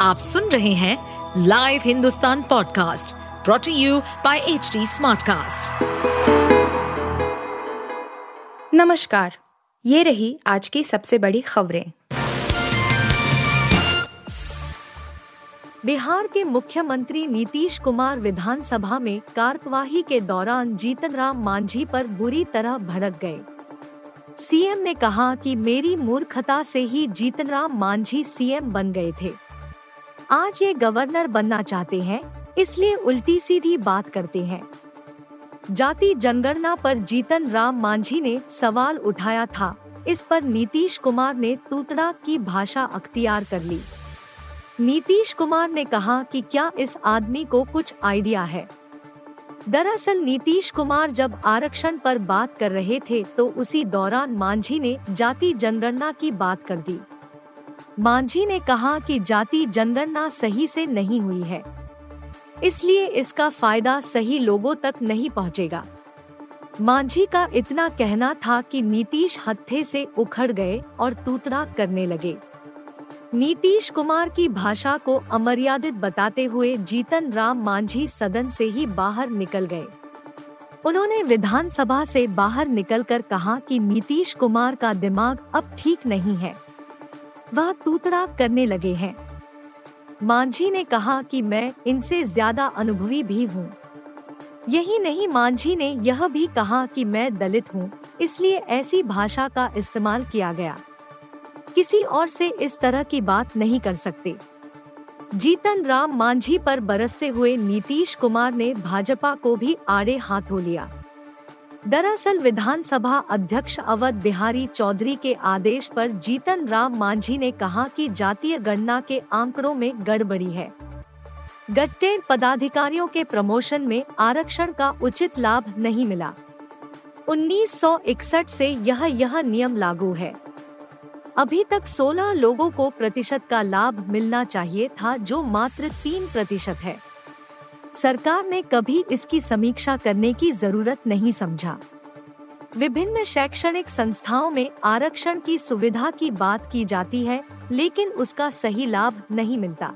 आप सुन रहे हैं live Hindustan podcast brought to you by H Smartcast. नमस्कार, ये रही आज की सबसे बड़ी खबरें। बिहार के मुख्यमंत्री नीतीश कुमार विधानसभा में कार्यवाही के दौरान जीतन राम मांझी पर बुरी तरह भड़क गए। सीएम ने कहा कि मेरी मूर्खता से ही जीतन राम मांझी सीएम बन गए थे। आज ये गवर्नर बनना चाहते हैं, इसलिए उल्टी सीधी बात करते हैं। जाति जनगणना पर जीतन राम मांझी ने सवाल उठाया था। इस पर नीतीश कुमार ने तूतड़ा की भाषा अख्तियार कर ली। नीतीश कुमार ने कहा कि क्या इस आदमी को कुछ आइडिया है? दरअसल नीतीश कुमार जब आरक्षण पर बात कर रहे थे तो उसी दौरान मांझी ने जाति जनगणना की बात कर दी। मांझी ने कहा कि जाति जनगणना सही से नहीं हुई है। इसलिए इसका फ़ायदा सही लोगों तक नहीं पहुंचेगा। मांझी का इतना कहना था कि नीतीश हत्थे से उखड़ गए और तूतड़ा करने लगे। नीतीश कुमार की भाषा को अमर्यादित बताते हुए जीतन राम मांझी सदन से ही बाहर निकल गए। उन्होंने विधानसभा से बाहर निकलकर कहा कि नीतीश कुमार का दिमाग अब ठीक नहीं है। वह तूतड़ा करने लगे हैं। मांझी ने कहा कि मैं इनसे ज़्यादा अनुभवी भी हूँ। यही नहीं, मांझी ने यह भी कहा कि मैं दलित हूँ, इसलिए ऐसी भाषा का इस्तेमाल किया गया। किसी और से इस तरह की बात नहीं कर सकते। जीतन राम मांझी पर बरसते हुए नीतीश कुमार ने भाजपा को भी आड़े हाथों लिया। दरअसल विधानसभा अध्यक्ष अवध बिहारी चौधरी के आदेश पर जीतन राम मांझी ने कहा कि जातीय गणना के आंकड़ों में गड़बड़ी है। गजटेड पदाधिकारियों के प्रमोशन में आरक्षण का उचित लाभ नहीं मिला। 1961 से यह यह नियम लागू है। अभी तक 16 लोगों को प्रतिशत का लाभ मिलना चाहिए था, जो मात्र तीन प्रतिशत है। सरकार ने कभी इसकी समीक्षा करने की ज़रूरत नहीं समझा। विभिन्न शैक्षणिक संस्थाओं में आरक्षण की सुविधा की बात की जाती है, लेकिन उसका सही लाभ नहीं मिलता।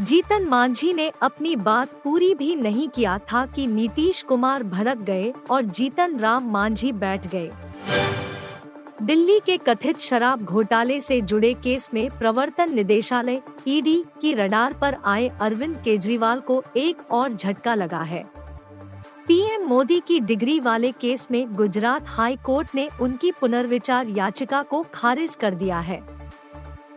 जीतन मांझी ने अपनी बात पूरी भी नहीं किया था कि नीतीश कुमार भड़क गए और जीतन राम मांझी बैठ गए। दिल्ली के कथित शराब घोटाले से जुड़े केस में प्रवर्तन निदेशालय ईडी की रडार पर आए अरविंद केजरीवाल को एक और झटका लगा है। पीएम मोदी की डिग्री वाले केस में गुजरात हाई कोर्ट ने उनकी पुनर्विचार याचिका को खारिज कर दिया है।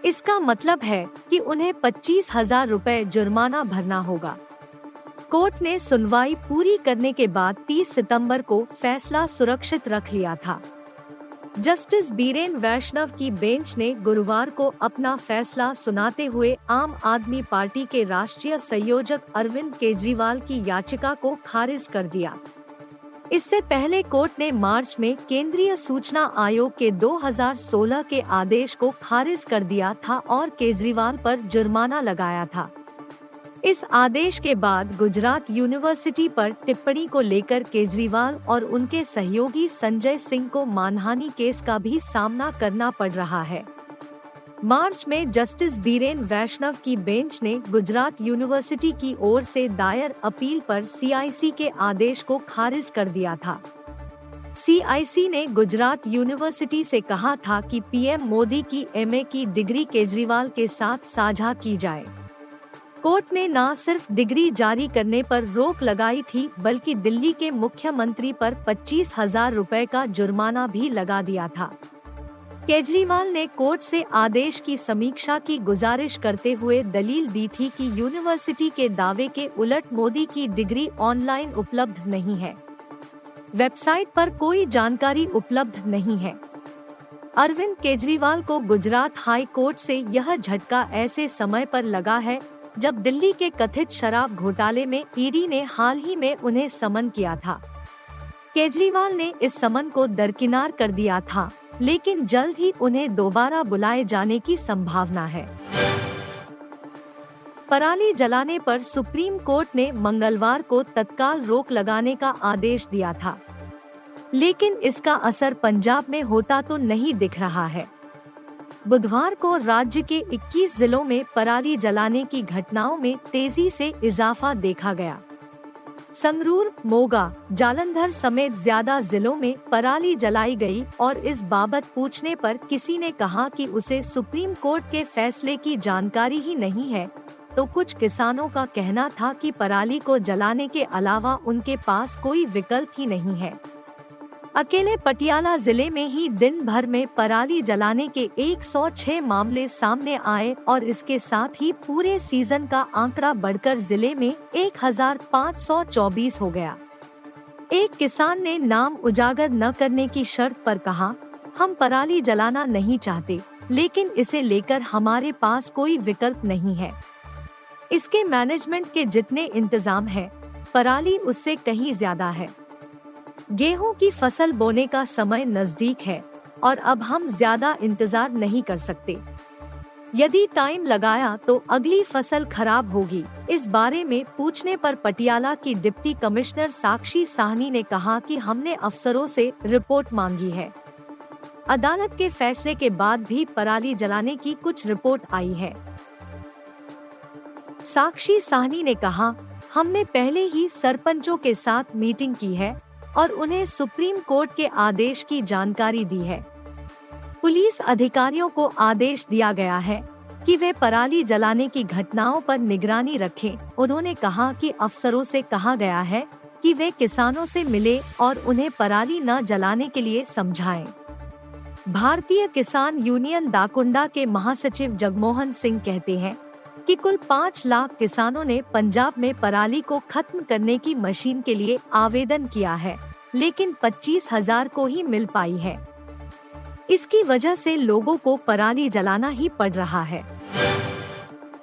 इसका मतलब है कि उन्हें पच्चीस हज़ार रूपए जुर्माना भरना होगा। कोर्ट ने सुनवाई पूरी करने के बाद 30 सितंबर को फैसला सुरक्षित रख लिया था। जस्टिस बीरेन वैष्णव की बेंच ने गुरुवार को अपना फैसला सुनाते हुए आम आदमी पार्टी के राष्ट्रीय संयोजक अरविंद केजरीवाल की याचिका को खारिज कर दिया। इससे पहले कोर्ट ने मार्च में केंद्रीय सूचना आयोग के 2016 के आदेश को खारिज कर दिया था और केजरीवाल पर जुर्माना लगाया था। इस आदेश के बाद गुजरात यूनिवर्सिटी पर टिप्पणी को लेकर केजरीवाल और उनके सहयोगी संजय सिंह को मानहानि केस का भी सामना करना पड़ रहा है। मार्च में जस्टिस बीरेन वैष्णव की बेंच ने गुजरात यूनिवर्सिटी की ओर से दायर अपील पर सीआईसी के आदेश को खारिज कर दिया था। सीआईसी ने गुजरात यूनिवर्सिटी से कहा था कि पीएम मोदी की एमए की डिग्री केजरीवाल के साथ साझा की जाए। कोर्ट ने न सिर्फ़ डिग्री जारी करने पर रोक लगाई थी, बल्कि दिल्ली के मुख्यमंत्री पर पच्चीस हज़ार रूपए का जुर्माना भी लगा दिया था। केजरीवाल ने कोर्ट से आदेश की समीक्षा की गुजारिश करते हुए दलील दी थी कि यूनिवर्सिटी के दावे के उलट मोदी की डिग्री ऑनलाइन उपलब्ध नहीं है। वेबसाइट पर कोई जानकारी उपलब्ध नहीं है। अरविंद केजरीवाल को गुजरात हाई कोर्ट से यह झटका ऐसे समय पर लगा है जब दिल्ली के कथित शराब घोटाले में ईडी ने हाल ही में उन्हें समन किया था। केजरीवाल ने इस समन को दरकिनार कर दिया था, लेकिन जल्द ही उन्हें दोबारा बुलाए जाने की संभावना है। पराली जलाने पर सुप्रीम कोर्ट ने मंगलवार को तत्काल रोक लगाने का आदेश दिया था। लेकिन इसका असर पंजाब में होता तो नहीं दिख रहा है। बुधवार को राज्य के 21 जिलों में पराली जलाने की घटनाओं में तेज़ी से इजाफा देखा गया। संगरूर, मोगा, जालंधर समेत ज़्यादा जिलों में पराली जलाई गई और इस बाबत पूछने पर किसी ने कहा कि उसे सुप्रीम कोर्ट के फैसले की जानकारी ही नहीं है तो कुछ किसानों का कहना था कि पराली को जलाने के अलावा उनके पास कोई विकल्प ही नहीं है। अकेले पटियाला ज़िले में ही दिन भर में पराली जलाने के 106 मामले सामने आए और इसके साथ ही पूरे सीज़न का आंकड़ा बढ़कर ज़िले में 1524 हो गया। एक किसान ने नाम उजागर न करने की शर्त पर कहा, हम पराली जलाना नहीं चाहते, लेकिन इसे लेकर हमारे पास कोई विकल्प नहीं है। इसके मैनेजमेंट के जितने इंतज़ाम है, पराली उससे कहीं ज़्यादा है। गेहूँ की फ़सल बोने का समय नज़दीक है और अब हम ज़्यादा इंतज़ार नहीं कर सकते। यदि टाइम लगाया तो अगली फ़सल खराब होगी। इस बारे में पूछने पर पटियाला की डिप्टी कमिश्नर साक्षी साहनी ने कहा कि हमने अफसरों से रिपोर्ट मांगी है। अदालत के फैसले के बाद भी पराली जलाने की कुछ रिपोर्ट आई है। साक्षी साहनी ने कहा, हमने पहले ही सरपंचों के साथ मीटिंग की है और उन्हें सुप्रीम कोर्ट के आदेश की जानकारी दी है पुलिस अधिकारियों को आदेश दिया गया है कि वे पराली जलाने की घटनाओं पर निगरानी रखें। उन्होंने कहा कि अफसरों से कहा गया है कि वे किसानों से मिले और उन्हें पराली न जलाने के लिए समझाएँ। भारतीय किसान यूनियन दाकुंडा के महासचिव जगमोहन सिंह कहते हैं कि कुल पाँच लाख किसानों ने पंजाब में पराली को खत्म करने की मशीन के लिए आवेदन किया है, लेकिन पच्चीस हज़ार को ही मिल पाई है। इसकी वजह से लोगों को पराली जलाना ही पड़ रहा है।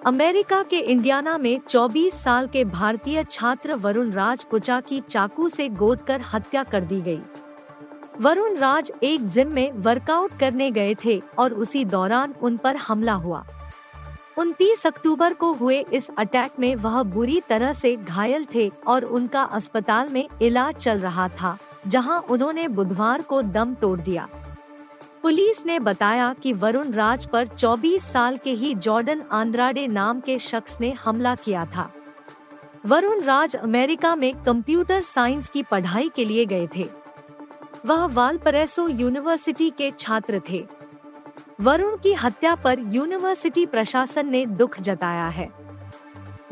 अमेरिका के इंडियाना में 24 साल के भारतीय छात्र वरुण राज पुचा की चाकू से गोद कर हत्या कर दी गई। वरुण राज एक जिम में वर्कआउट करने गए थे और उसी दौरान उन पर हमला हुआ। उनतीस अक्टूबर को हुए इस अटैक में वह बुरी तरह से घायल थे और उनका अस्पताल में इलाज चल रहा था, जहाँ उन्होंने बुधवार को दम तोड़ दिया। पुलिस ने बताया कि वरुण राज पर 24 साल के ही जॉर्डन आंद्राडे नाम के शख्स ने हमला किया था। वरुण राज अमेरिका में कंप्यूटर साइंस की पढ़ाई के लिए गए थे। वह वालपरेसो यूनिवर्सिटी के छात्र थे। वरुण की हत्या पर यूनिवर्सिटी प्रशासन ने दुख जताया है।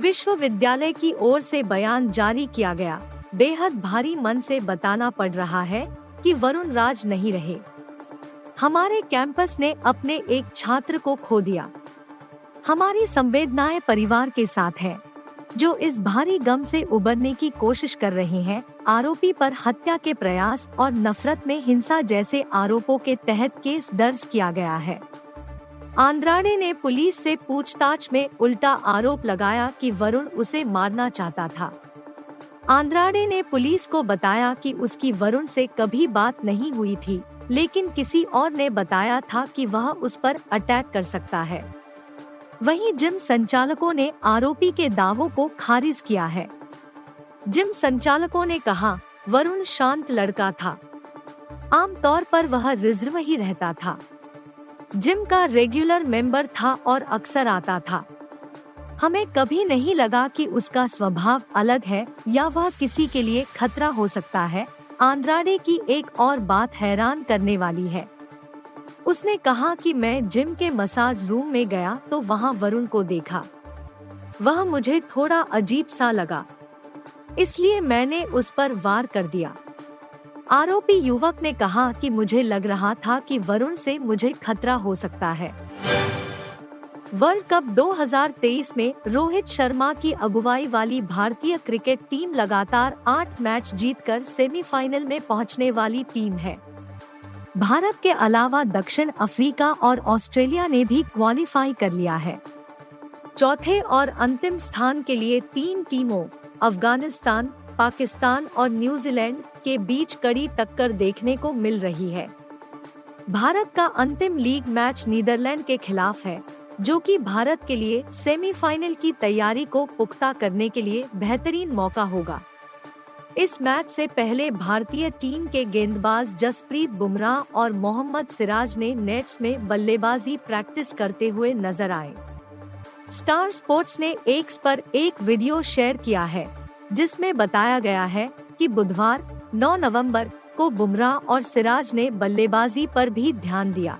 विश्वविद्यालय की ओर से बयान जारी किया गया। बेहद भारी मन से बताना पड़ रहा है कि वरुण राज नहीं रहे। हमारे कैंपस ने अपने एक छात्र को खो दिया। हमारी संवेदनाएँ परिवार के साथ है, जो इस भारी गम से उबरने की कोशिश कर रहे हैं। आरोपी पर हत्या के प्रयास और नफरत में हिंसा जैसे आरोपों के तहत केस दर्ज किया गया है। आंद्राडे ने पुलिस से पूछताछ में उल्टा आरोप लगाया कि वरुण उसे मारना चाहता था। आंद्राडे ने पुलिस को बताया कि उसकी वरुण से कभी बात नहीं हुई थी, लेकिन किसी और ने बताया था कि वह उस पर अटैक कर सकता है। वहीं जिम संचालकों ने आरोपी के दावों को खारिज किया है। जिम संचालकों ने कहा, वरुण शांत लड़का था। आमतौर पर वह रिज़र्व ही रहता था। जिम का रेगुलर मेंबर था और अक्सर आता था। हमें कभी नहीं लगा कि उसका स्वभाव अलग है या वह किसी के लिए खतरा हो सकता है। आंद्राडे की एक और बात हैरान करने वाली है। उसने कहा कि मैं जिम के मसाज रूम में गया तो वहाँ वरुण को देखा। वह मुझे थोड़ा अजीब सा लगा। इसलिए मैंने उस पर वार कर दिया। आरोपी युवक ने कहा कि मुझे लग रहा था कि वरुण से मुझे खतरा हो सकता है। वर्ल्ड कप 2023 में रोहित शर्मा की अगुवाई वाली भारतीय क्रिकेट टीम लगातार आठ मैच जीतकर सेमीफाइनल में पहुँचने वाली टीम है। भारत के अलावा दक्षिण अफ्रीका और ऑस्ट्रेलिया ने भी क्वालिफाई कर लिया है। चौथे और अंतिम स्थान के लिए तीन टीमों अफ़गानिस्तान, पाकिस्तान और न्यूजीलैंड के बीच कड़ी टक्कर देखने को मिल रही है। भारत का अंतिम लीग मैच नीदरलैंड के खिलाफ है, जो कि भारत के लिए सेमीफाइनल की तैयारी को पुख्ता करने के लिए बेहतरीन मौका होगा। इस मैच से पहले भारतीय टीम के गेंदबाज जसप्रीत बुमराह और मोहम्मद सिराज ने नेट्स में बल्लेबाजी प्रैक्टिस करते हुए नज़र आए। स्टार स्पोर्ट्स ने एक्स पर एक वीडियो शेयर किया है, जिसमें बताया गया है कि बुधवार 9 नवंबर को बुमराह और सिराज ने बल्लेबाजी पर भी ध्यान दिया।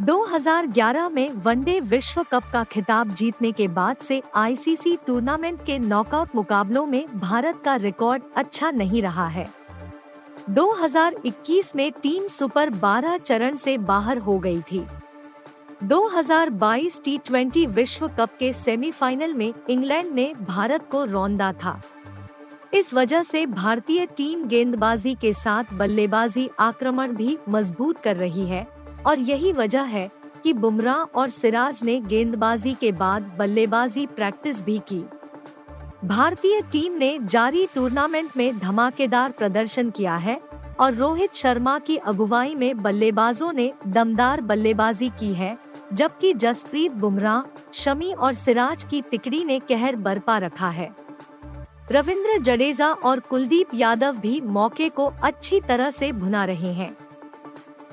2011 में वनडे विश्व कप का खिताब जीतने के बाद से आईसीसी टूर्नामेंट के नॉकआउट मुकाबलों में भारत का रिकॉर्ड अच्छा नहीं रहा है। 2021 में टीम सुपर 12 चरण से बाहर हो गई थी। 2022 टी विश्व कप के सेमीफाइनल में इंग्लैंड ने भारत को रौंदा था। इस वजह से भारतीय टीम गेंदबाजी के साथ बल्लेबाजी आक्रमण भी मज़बूत कर रही है और यही वजह है कि बुमराह और सिराज ने गेंदबाजी के बाद बल्लेबाजी प्रैक्टिस भी की। भारतीय टीम ने जारी टूर्नामेंट में धमाकेदार प्रदर्शन किया है और रोहित शर्मा की अगुवाई में बल्लेबाजों ने दमदार बल्लेबाजी की है जबकि जसप्रीत बुमराह, शमी और सिराज की तिकड़ी ने कहर बरपा रखा है। रविंद्र जडेजा और कुलदीप यादव भी मौके को अच्छी तरह से भुना रहे हैं।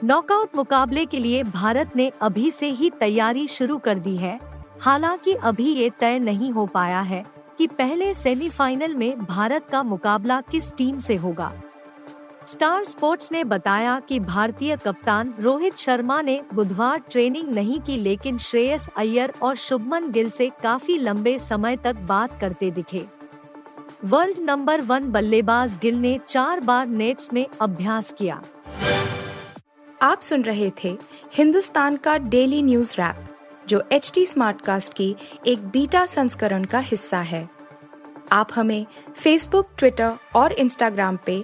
नॉकआउट मुकाबले के लिए भारत ने अभी से ही तैयारी शुरू कर दी है। हालाँकि अभी ये तय नहीं हो पाया है कि पहले सेमीफाइनल में भारत का मुकाबला किस टीम से होगा। स्टार स्पोर्ट्स ने बताया कि भारतीय कप्तान रोहित शर्मा ने बुधवार ट्रेनिंग नहीं की, लेकिन श्रेयस अय्यर और शुभमन गिल से काफ़ी लंबे समय तक बात करते दिखे। वर्ल्ड नंबर वन बल्लेबाज गिल ने चार बार नेट्स में अभ्यास किया। आप सुन रहे थे हिंदुस्तान का डेली न्यूज़ रैप, जो एच टी स्मार्टकास्ट की एक बीटा संस्करण का हिस्सा है। आप हमें फेसबुक ट्विटर और इंस्टाग्राम पे